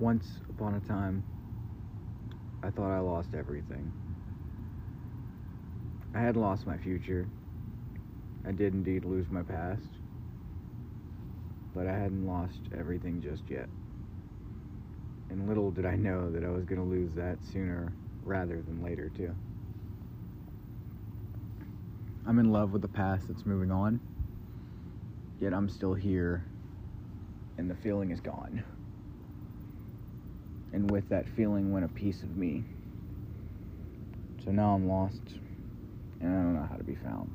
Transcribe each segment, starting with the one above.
Once upon a time, I thought I lost everything. I had lost my future. I did indeed lose my past. But I hadn't lost everything just yet. And little did I know that I was going to lose that sooner rather than later, too. I'm in love with the past that's moving on, yet I'm still here, and the feeling is gone. And with that feeling went a piece of me. So now I'm lost, and I don't know how to be found.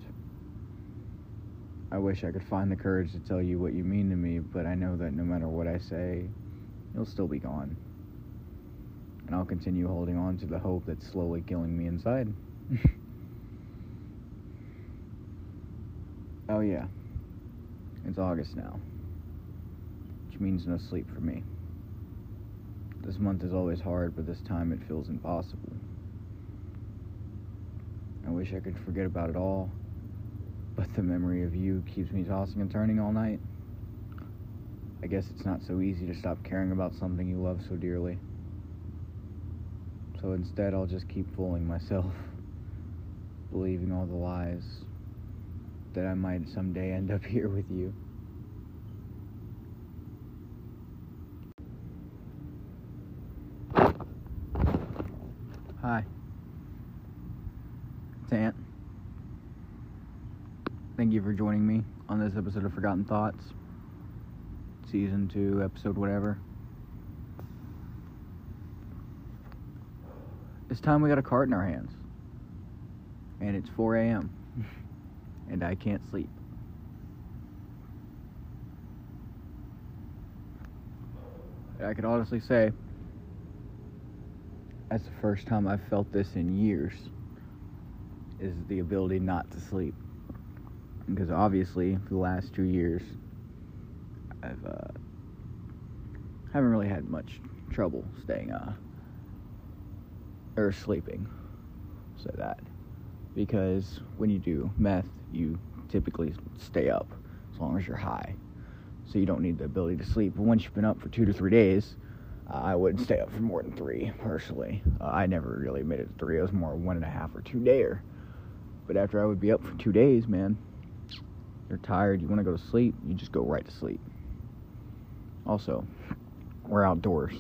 I wish I could find the courage to tell you what you mean to me, but I know that no matter what I say, you'll still be gone. And I'll continue holding on to the hope that's slowly killing me inside. oh, yeah. It's August now, which means no sleep for me. This month is always hard, but this time it feels impossible. I wish I could forget about it all, but the memory of you keeps me tossing and turning all night. I guess it's not so easy to stop caring about something you love so dearly. So instead, I'll just keep fooling myself, believing all the lies that I might someday end up here with you. Hi. It's Ant. Thank you for joining me on this episode of Forgotten Thoughts. Season 2, episode whatever. It's time we got a cart in our hands. And it's 4 a.m. and I can't sleep. I could honestly say that's the first time I've felt this in years is the ability not to sleep. Because obviously, for the last two years, I've uh, haven't really had much trouble staying uh or sleeping. So that because when you do meth, you typically stay up as long as you're high, so you don't need the ability to sleep. But once you've been up for two to three days, I wouldn't stay up for more than three personally. Uh, I never really made it to three. It was more one and a half or two dayer. But after I would be up for two days, man, you're tired. You want to go to sleep. You just go right to sleep. Also, we're outdoors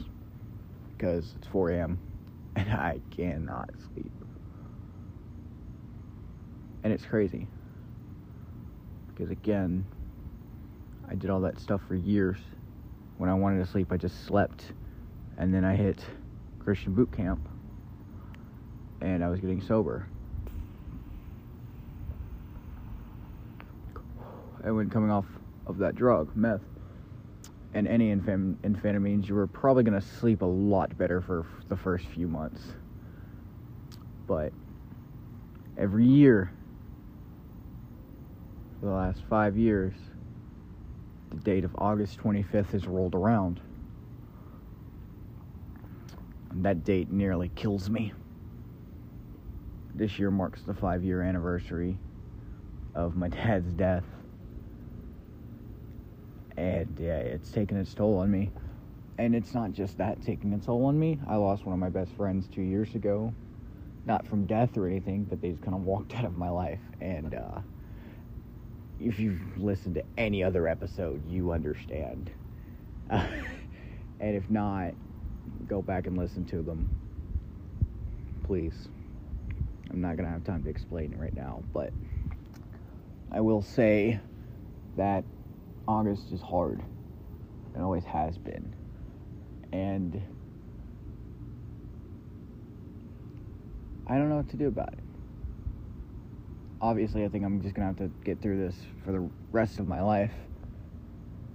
because it's 4 a.m. and I cannot sleep. And it's crazy because again, I did all that stuff for years. When I wanted to sleep, I just slept and then I hit Christian boot camp and I was getting sober. And when coming off of that drug, meth, and any amphetamines, you were probably going to sleep a lot better for the first few months. But every year, for the last five years, the date of August 25th has rolled around. That date nearly kills me. This year marks the five year anniversary of my dad's death. And yeah, it's taken its toll on me. And it's not just that taking its toll on me. I lost one of my best friends two years ago. Not from death or anything, but they just kind of walked out of my life. And uh, if you've listened to any other episode, you understand. Uh, and if not, go back and listen to them. Please. I'm not going to have time to explain it right now, but I will say that August is hard. It always has been. And I don't know what to do about it. Obviously, I think I'm just going to have to get through this for the rest of my life.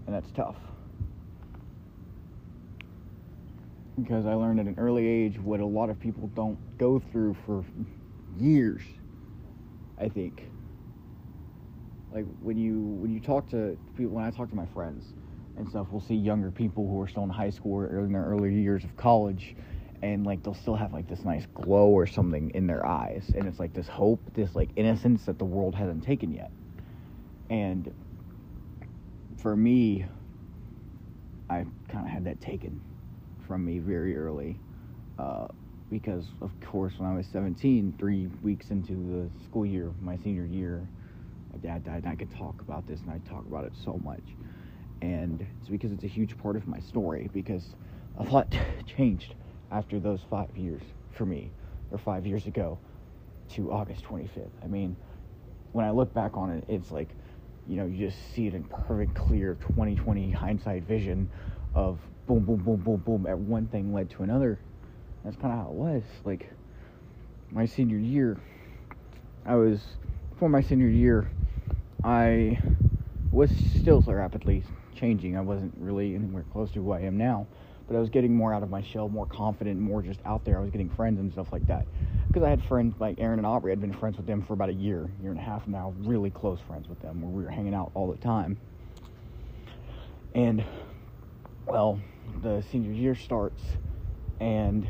And that's tough. Because I learned at an early age what a lot of people don't go through for years, I think like when you when you talk to people when I talk to my friends and stuff, we'll see younger people who are still in high school or in their early years of college, and like they'll still have like this nice glow or something in their eyes, and it's like this hope, this like innocence that the world hasn't taken yet. And for me, I kind of had that taken from me very early. Uh, because, of course, when I was 17, three weeks into the school year, my senior year, my dad died, and I could talk about this, and I talk about it so much. And it's because it's a huge part of my story, because a lot changed after those five years for me, or five years ago to August 25th. I mean, when I look back on it, it's like, you know, you just see it in perfect, clear 2020 hindsight vision of boom, boom, boom, boom, boom. At one thing led to another. That's kind of how it was. Like my senior year, I was for my senior year, I was still so rapidly changing. I wasn't really anywhere close to who I am now, but I was getting more out of my shell, more confident, more just out there. I was getting friends and stuff like that. Because I had friends like Aaron and Aubrey. I'd been friends with them for about a year, year and a half now, really close friends with them, where we were hanging out all the time. And well, the senior year starts, and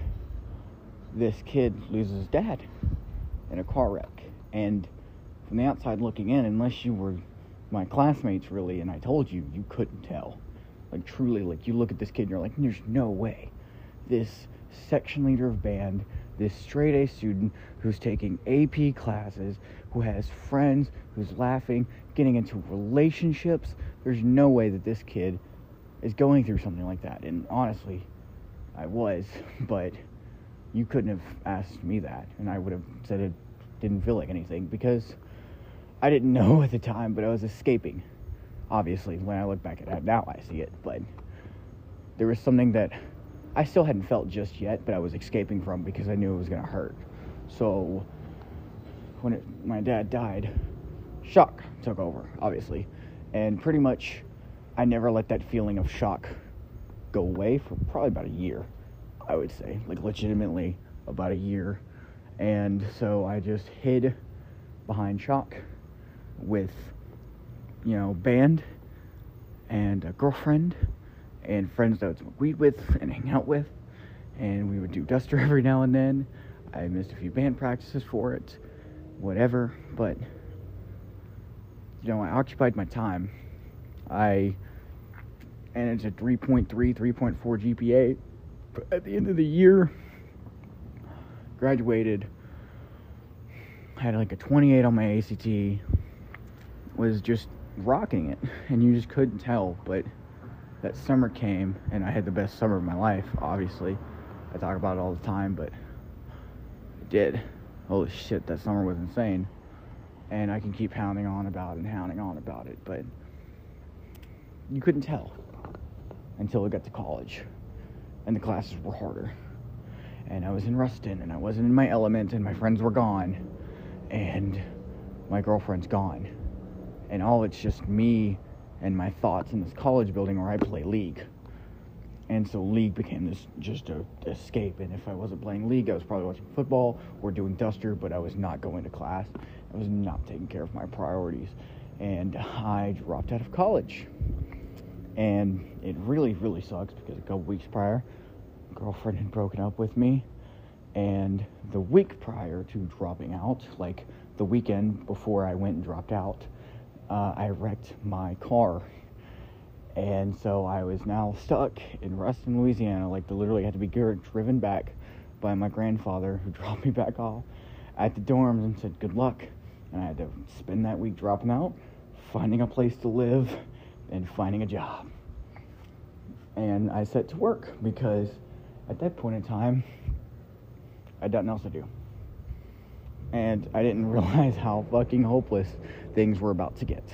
this kid loses his dad in a car wreck. And from the outside looking in, unless you were my classmates really, and I told you, you couldn't tell. Like truly, like you look at this kid and you're like, there's no way. This section leader of band, this straight A student who's taking AP classes, who has friends, who's laughing, getting into relationships, there's no way that this kid is going through something like that. And honestly, I was, but you couldn't have asked me that, and I would have said it didn't feel like anything because I didn't know at the time, but I was escaping. Obviously, when I look back at it now, I see it, but there was something that I still hadn't felt just yet, but I was escaping from because I knew it was going to hurt. So when it, my dad died, shock took over, obviously, and pretty much I never let that feeling of shock go away for probably about a year, I would say, like legitimately about a year. And so I just hid behind shock with, you know, band and a girlfriend and friends that I would smoke weed with and hang out with. And we would do Duster every now and then. I missed a few band practices for it, whatever. But, you know, I occupied my time. I and it's a 3.3, 3.4 GPA. But At the end of the year, graduated, had like a 28 on my ACT, was just rocking it, and you just couldn't tell. But that summer came, and I had the best summer of my life, obviously. I talk about it all the time, but I did. Holy shit, that summer was insane. And I can keep hounding on about and hounding on about it, but you couldn't tell until I got to college. And the classes were harder. And I was in Ruston and I wasn't in my element and my friends were gone. And my girlfriend's gone. And all it's just me and my thoughts in this college building where I play League. And so League became this just a escape. And if I wasn't playing League, I was probably watching football or doing Duster, but I was not going to class. I was not taking care of my priorities. And I dropped out of college. And it really, really sucks because a couple weeks prior, girlfriend had broken up with me. And the week prior to dropping out, like the weekend before I went and dropped out, uh, I wrecked my car. And so I was now stuck in Ruston, Louisiana. Like, literally had to be driven back by my grandfather, who dropped me back off at the dorms and said, Good luck. And I had to spend that week dropping out, finding a place to live, and finding a job. And I set to work because at that point in time, I had nothing else to do. And I didn't realize how fucking hopeless things were about to get.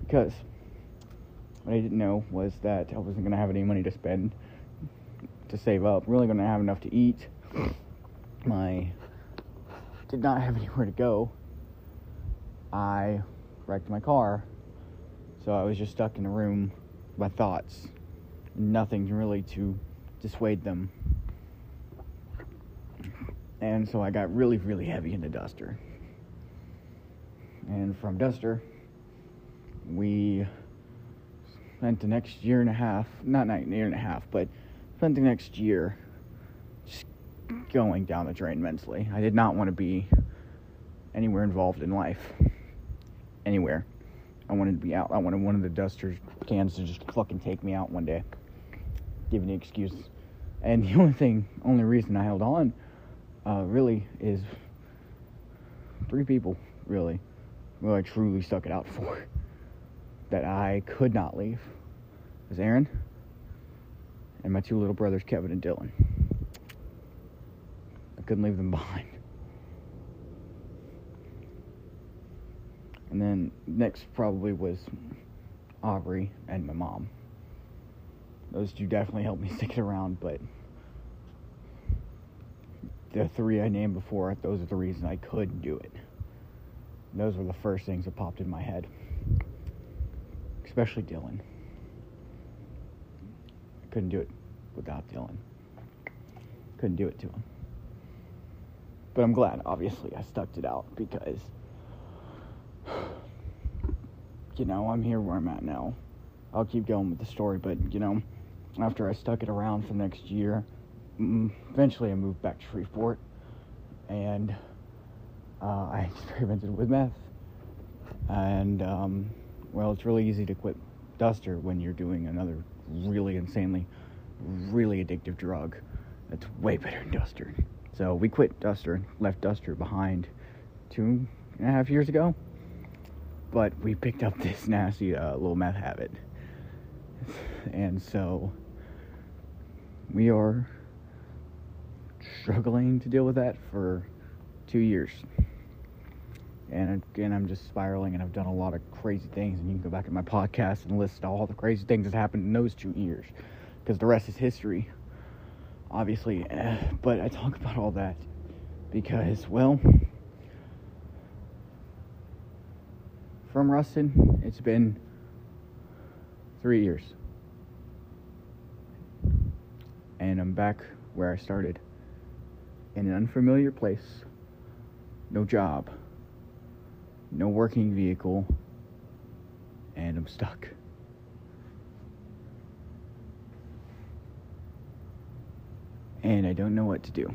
Because what I didn't know was that I wasn't going to have any money to spend to save up. Really going to have enough to eat. My did not have anywhere to go. I wrecked my car. So I was just stuck in a room my thoughts. Nothing really to dissuade them. And so I got really, really heavy into Duster. And from Duster, we spent the next year and a half, not a year and a half, but spent the next year going down the drain mentally. I did not want to be anywhere involved in life. Anywhere. I wanted to be out. I wanted one of the duster cans to just fucking take me out one day. Give me an excuse. And the only thing, only reason I held on, uh, really, is three people, really, who I truly stuck it out for. That I could not leave. It was Aaron and my two little brothers, Kevin and Dylan. Couldn't leave them behind. And then next probably was Aubrey and my mom. Those two definitely helped me stick it around, but the three I named before, those are the reasons I couldn't do it. Those were the first things that popped in my head. Especially Dylan. I couldn't do it without Dylan. Couldn't do it to him. But I'm glad, obviously, I stuck it out because, you know, I'm here where I'm at now. I'll keep going with the story, but, you know, after I stuck it around for the next year, mm, eventually I moved back to Shreveport and uh, I experimented with meth. And, um, well, it's really easy to quit Duster when you're doing another really insanely, really addictive drug that's way better than Duster. So we quit Duster, and left Duster behind two and a half years ago. But we picked up this nasty uh, little meth habit. And so we are struggling to deal with that for two years. And again, I'm just spiraling, and I've done a lot of crazy things. And you can go back in my podcast and list all the crazy things that happened in those two years, because the rest is history, obviously. Eh, but I talk about all that because, well, from Ruston, it's been three years. And I'm back where I started in an unfamiliar place, no job, no working vehicle, and I'm stuck. And I don't know what to do.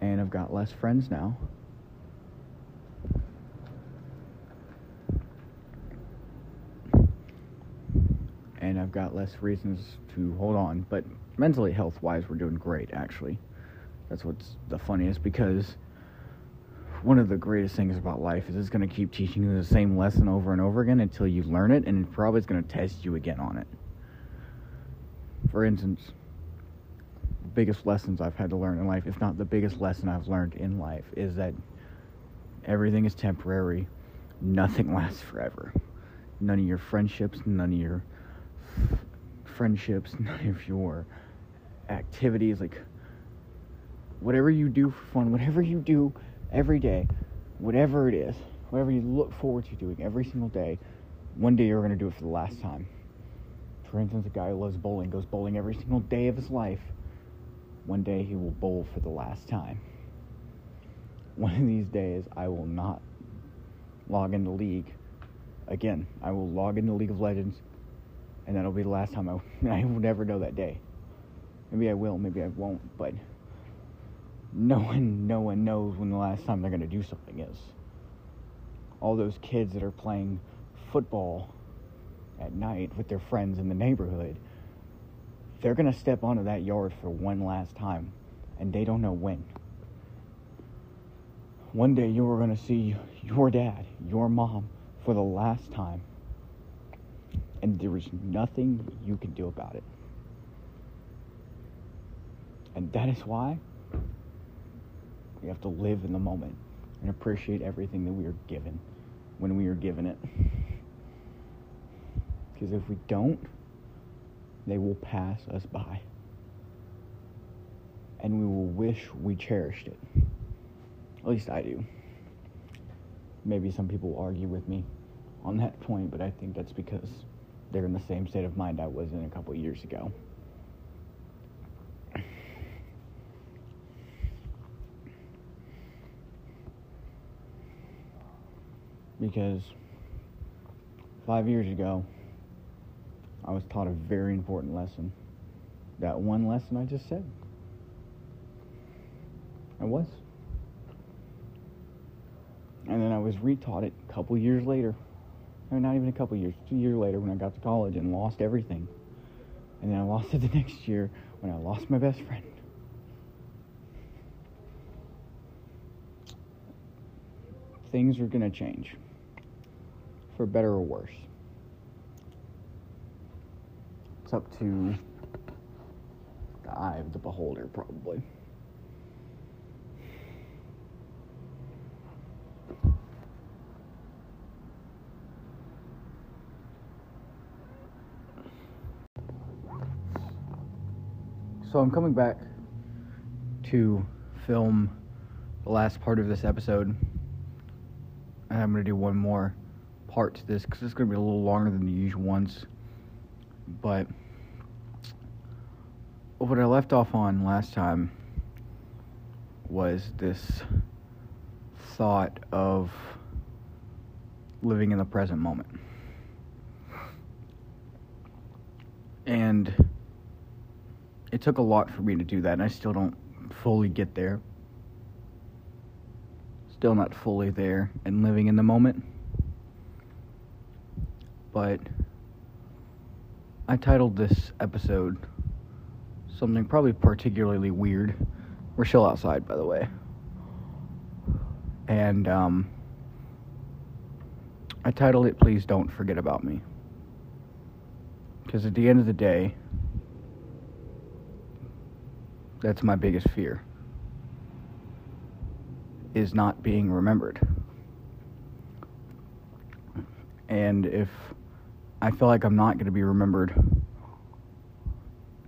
And I've got less friends now. And I've got less reasons to hold on, but mentally health wise, we're doing great actually. That's what's the funniest because one of the greatest things about life is it's going to keep teaching you the same lesson over and over again until you learn it, and it probably is going to test you again on it. For instance, the biggest lessons I've had to learn in life, if not the biggest lesson I've learned in life, is that everything is temporary, nothing lasts forever. None of your friendships, none of your f- friendships, none of your activities, like whatever you do for fun, whatever you do every day, whatever it is, whatever you look forward to doing every single day, one day you're going to do it for the last time. For instance, a guy who loves bowling goes bowling every single day of his life. One day he will bowl for the last time. One of these days, I will not log into League again. I will log into League of Legends, and that'll be the last time I, I will never know that day. Maybe I will, maybe I won't, but no one, no one knows when the last time they're going to do something is. All those kids that are playing football at night with their friends in the neighborhood, they're going to step onto that yard for one last time, and they don't know when. One day you are going to see your dad, your mom, for the last time, and there is nothing you can do about it. And that is why we have to live in the moment and appreciate everything that we are given when we are given it. Because if we don't, they will pass us by. And we will wish we cherished it. At least I do. Maybe some people will argue with me on that point, but I think that's because they're in the same state of mind I was in a couple years ago. because five years ago, I was taught a very important lesson. That one lesson I just said. I was. And then I was retaught it a couple years later. Or not even a couple years, two years later when I got to college and lost everything. And then I lost it the next year when I lost my best friend. Things are going to change. For better or worse. It's up to the eye of the beholder, probably. So I'm coming back to film the last part of this episode. And I'm going to do one more part to this because it's going to be a little longer than the usual ones. But what I left off on last time was this thought of living in the present moment. And it took a lot for me to do that, and I still don't fully get there. Still not fully there and living in the moment. But I titled this episode something probably particularly weird. We're still outside, by the way. And um, I titled it Please Don't Forget About Me. Because at the end of the day, that's my biggest fear. Is not being remembered. And if I feel like I'm not going to be remembered,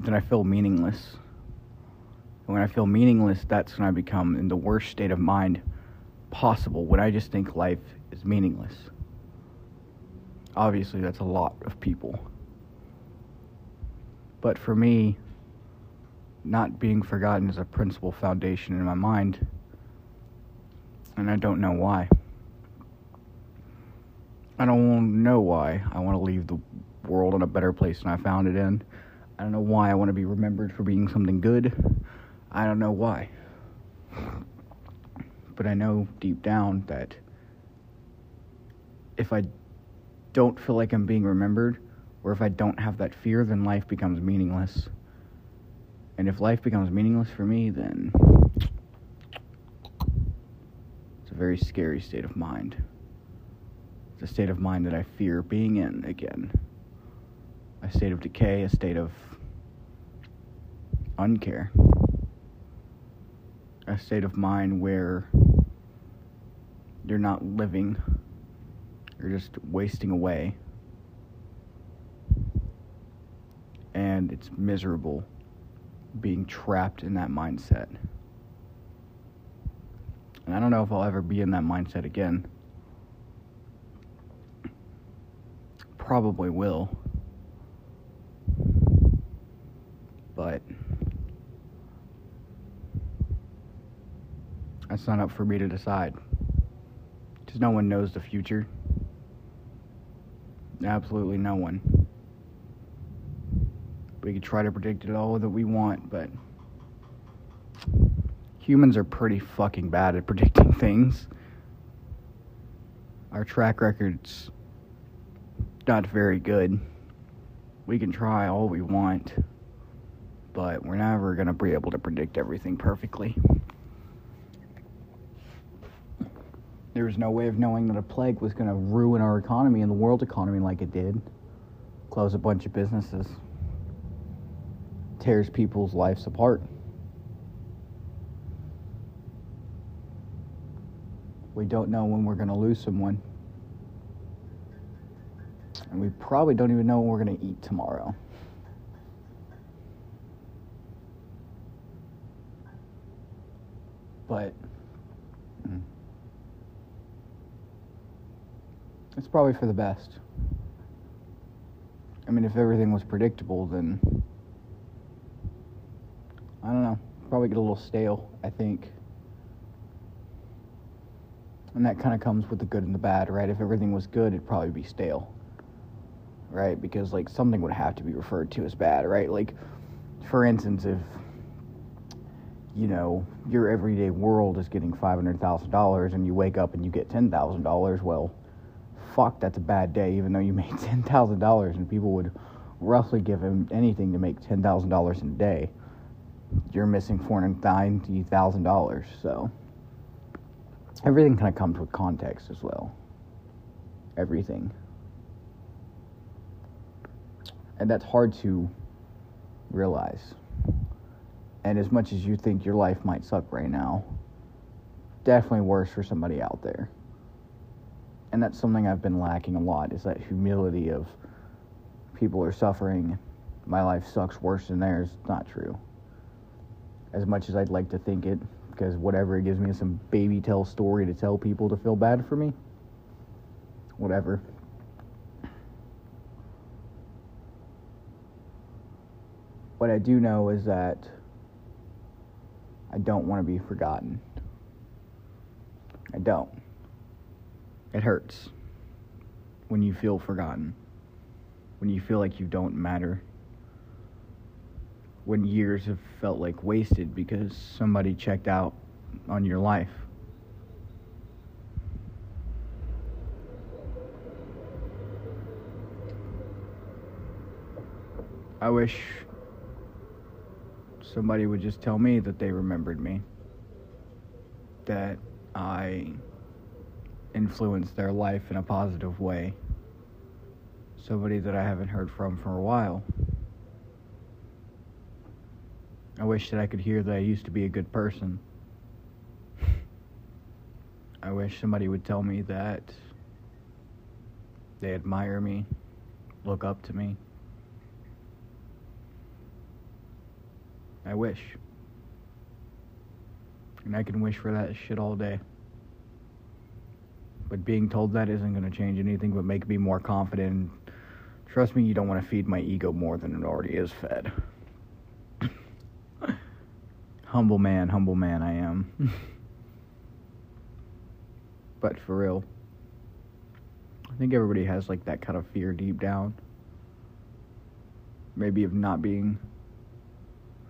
then I feel meaningless. And when I feel meaningless, that's when I become in the worst state of mind possible, when I just think life is meaningless. Obviously, that's a lot of people. But for me, not being forgotten is a principal foundation in my mind, and I don't know why. I don't know why I want to leave the world in a better place than I found it in. I don't know why I want to be remembered for being something good. I don't know why. But I know deep down that if I don't feel like I'm being remembered, or if I don't have that fear, then life becomes meaningless. And if life becomes meaningless for me, then it's a very scary state of mind. It's a state of mind that I fear being in again. A state of decay, a state of uncare. A state of mind where you're not living, you're just wasting away. And it's miserable being trapped in that mindset. And I don't know if I'll ever be in that mindset again. Probably will. But that's not up for me to decide. Because no one knows the future. Absolutely no one. We can try to predict it all that we want, but humans are pretty fucking bad at predicting things. Our track record's not very good. We can try all we want, but we're never going to be able to predict everything perfectly. There was no way of knowing that a plague was going to ruin our economy and the world economy like it did. Close a bunch of businesses tears people's lives apart. We don't know when we're going to lose someone. And we probably don't even know what we're going to eat tomorrow. But mm, it's probably for the best. I mean, if everything was predictable, then I don't know. Probably get a little stale, I think. And that kind of comes with the good and the bad, right? If everything was good, it'd probably be stale. Right? Because, like, something would have to be referred to as bad, right? Like, for instance, if you know, your everyday world is getting $500,000 and you wake up and you get $10,000, well, fuck, that's a bad day, even though you made $10,000 and people would roughly give him anything to make $10,000 in a day. You're missing $490,000, so everything kind of comes with context as well. Everything. And that's hard to realize. And as much as you think your life might suck right now, definitely worse for somebody out there. And that's something I've been lacking a lot is that humility of people are suffering. My life sucks worse than theirs. Not true. As much as I'd like to think it, because whatever it gives me some baby tale story to tell people to feel bad for me. Whatever. What I do know is that I don't want to be forgotten. I don't. It hurts when you feel forgotten, when you feel like you don't matter, when years have felt like wasted because somebody checked out on your life. I wish somebody would just tell me that they remembered me, that I influenced their life in a positive way. Somebody that I haven't heard from for a while. I wish that I could hear that I used to be a good person. I wish somebody would tell me that they admire me, look up to me. I wish. And I can wish for that shit all day. But being told that isn't going to change anything but make me more confident. Trust me, you don't want to feed my ego more than it already is fed. humble man, humble man I am. but for real, I think everybody has like that kind of fear deep down. Maybe of not being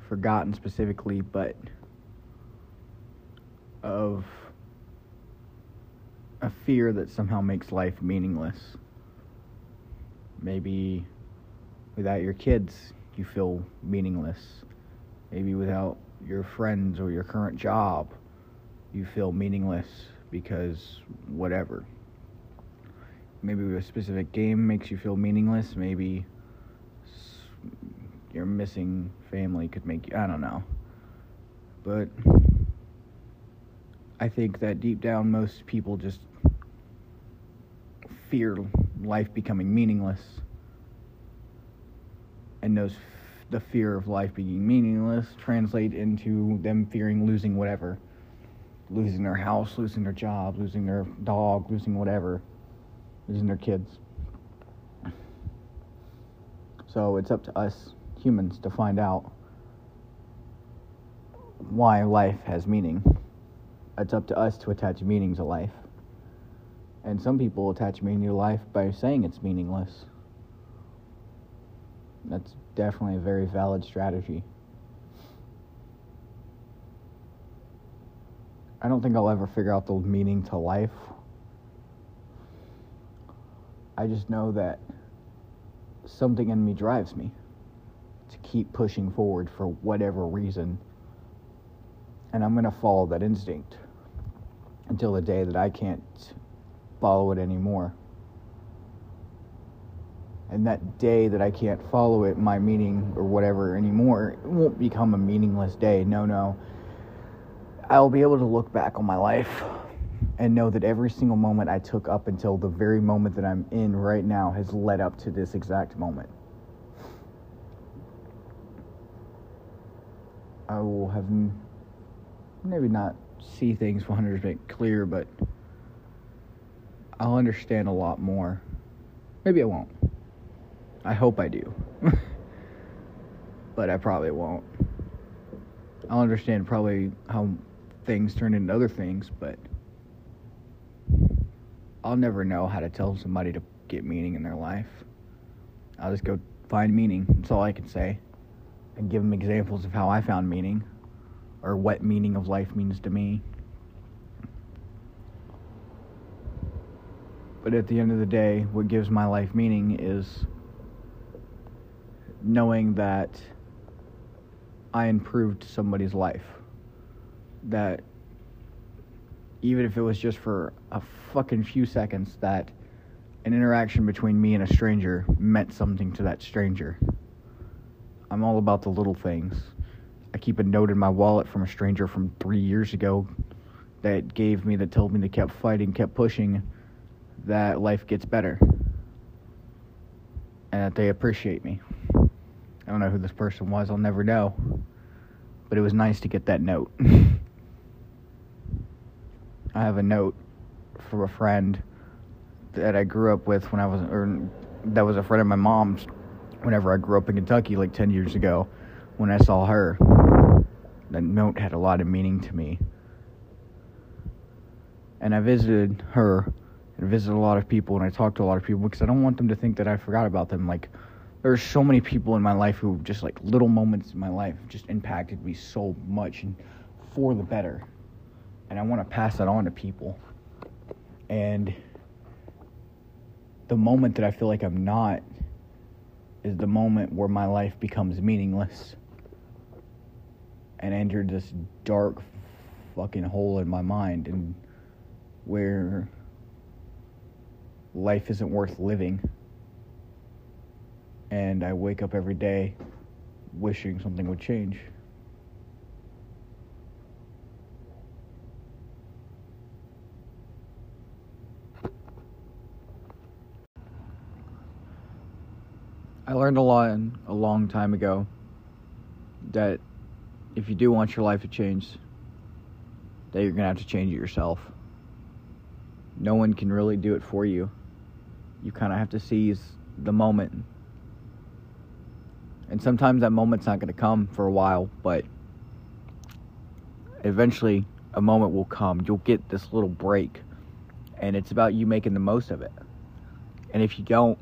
forgotten specifically, but of a fear that somehow makes life meaningless. Maybe without your kids, you feel meaningless. Maybe without your friends or your current job, you feel meaningless because whatever. Maybe a specific game makes you feel meaningless. Maybe your missing family could make you, I don't know. But I think that deep down, most people just fear life becoming meaningless. And those the fear of life being meaningless translate into them fearing losing whatever. Losing their house, losing their job, losing their dog, losing whatever, losing their kids. So it's up to us humans to find out why life has meaning. It's up to us to attach meaning to life. And some people attach meaning to life by saying it's meaningless. That's definitely a very valid strategy. I don't think I'll ever figure out the meaning to life. I just know that something in me drives me keep pushing forward for whatever reason. And I'm going to follow that instinct until the day that I can't follow it anymore. And that day that I can't follow it, my meaning or whatever anymore, it won't become a meaningless day. No, no. I'll be able to look back on my life and know that every single moment I took up until the very moment that I'm in right now has led up to this exact moment. I will have maybe not see things 100% clear, but I'll understand a lot more. Maybe I won't. I hope I do. but I probably won't. I'll understand probably how things turn into other things, but I'll never know how to tell somebody to get meaning in their life. I'll just go find meaning. That's all I can say. And give them examples of how I found meaning. or what meaning of life means to me. But at the end of the day, what gives my life meaning is knowing that I improved somebody's life. That even if it was just for a fucking few seconds, that an interaction between me and a stranger meant something to that stranger. I'm all about the little things. I keep a note in my wallet from a stranger from three years ago that gave me, that told me to keep fighting, kept pushing, that life gets better. And that they appreciate me. I don't know who this person was, I'll never know. But it was nice to get that note. I have a note from a friend that I grew up with when I was, or that was a friend of my mom's whenever I grew up in Kentucky like 10 years ago when I saw her. That note had a lot of meaning to me. And I visited her and visited a lot of people and I talked to a lot of people because I don't want them to think that I forgot about them. Like, there's so many people in my life who just like little moments in my life just impacted me so much and for the better. And I want to pass that on to people. And the moment that I feel like I'm not is the moment where my life becomes meaningless and entered this dark fucking hole in my mind and where life isn't worth living and I wake up every day wishing something would change. I learned a lot in, a long time ago that if you do want your life to change, that you're going to have to change it yourself. No one can really do it for you. You kind of have to seize the moment and sometimes that moment's not going to come for a while, but eventually a moment will come. You'll get this little break, and it's about you making the most of it. And if you don't,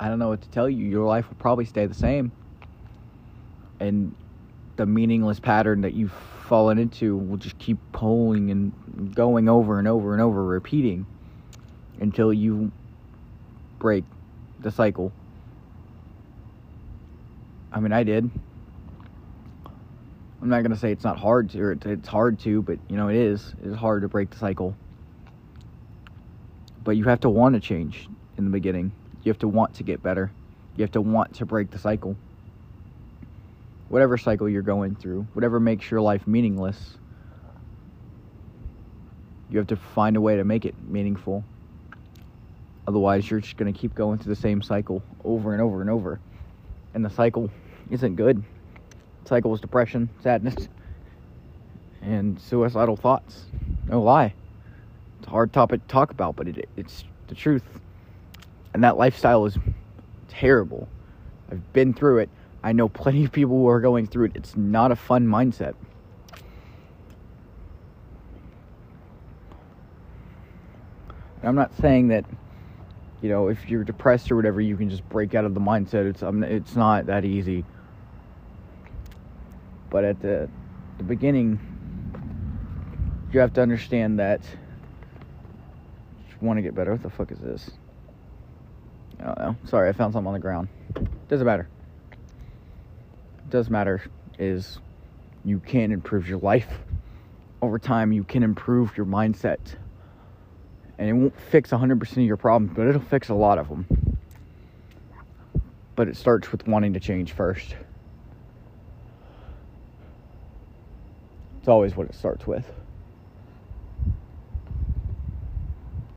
I don't know what to tell you. Your life will probably stay the same. And the meaningless pattern that you've fallen into will just keep pulling and going over and over and over, repeating until you break the cycle I mean, I did. I'm not gonna say it's not hard to, or it's hard to, but you know it is. It's hard to break the cycle. But you have to want to change in the beginning. You have to want to get better. You have to want to break the cycle. Whatever cycle you're going through, whatever makes your life meaningless, you have to find a way to make it meaningful. Otherwise, you're just going to keep going through the same cycle over and over and over and the cycle isn't good. The cycle is depression, sadness, and suicidal thoughts. No lie. It's a hard topic to talk about, but it, it's the truth. And that lifestyle is terrible. I've been through it. I know plenty of people who are going through it. It's not a fun mindset. And I'm not saying that you know, if you're depressed or whatever, you can just break out of the mindset. It's um, it's not that easy. But at the the beginning, you have to understand that you want to get better. What the fuck is this? I don't know. Sorry, I found something on the ground. Doesn't matter. Does matter is you can improve your life over time. You can improve your mindset and it won't fix 100% of your problems, but it'll fix a lot of them. But it starts with wanting to change first. It's always what it starts with.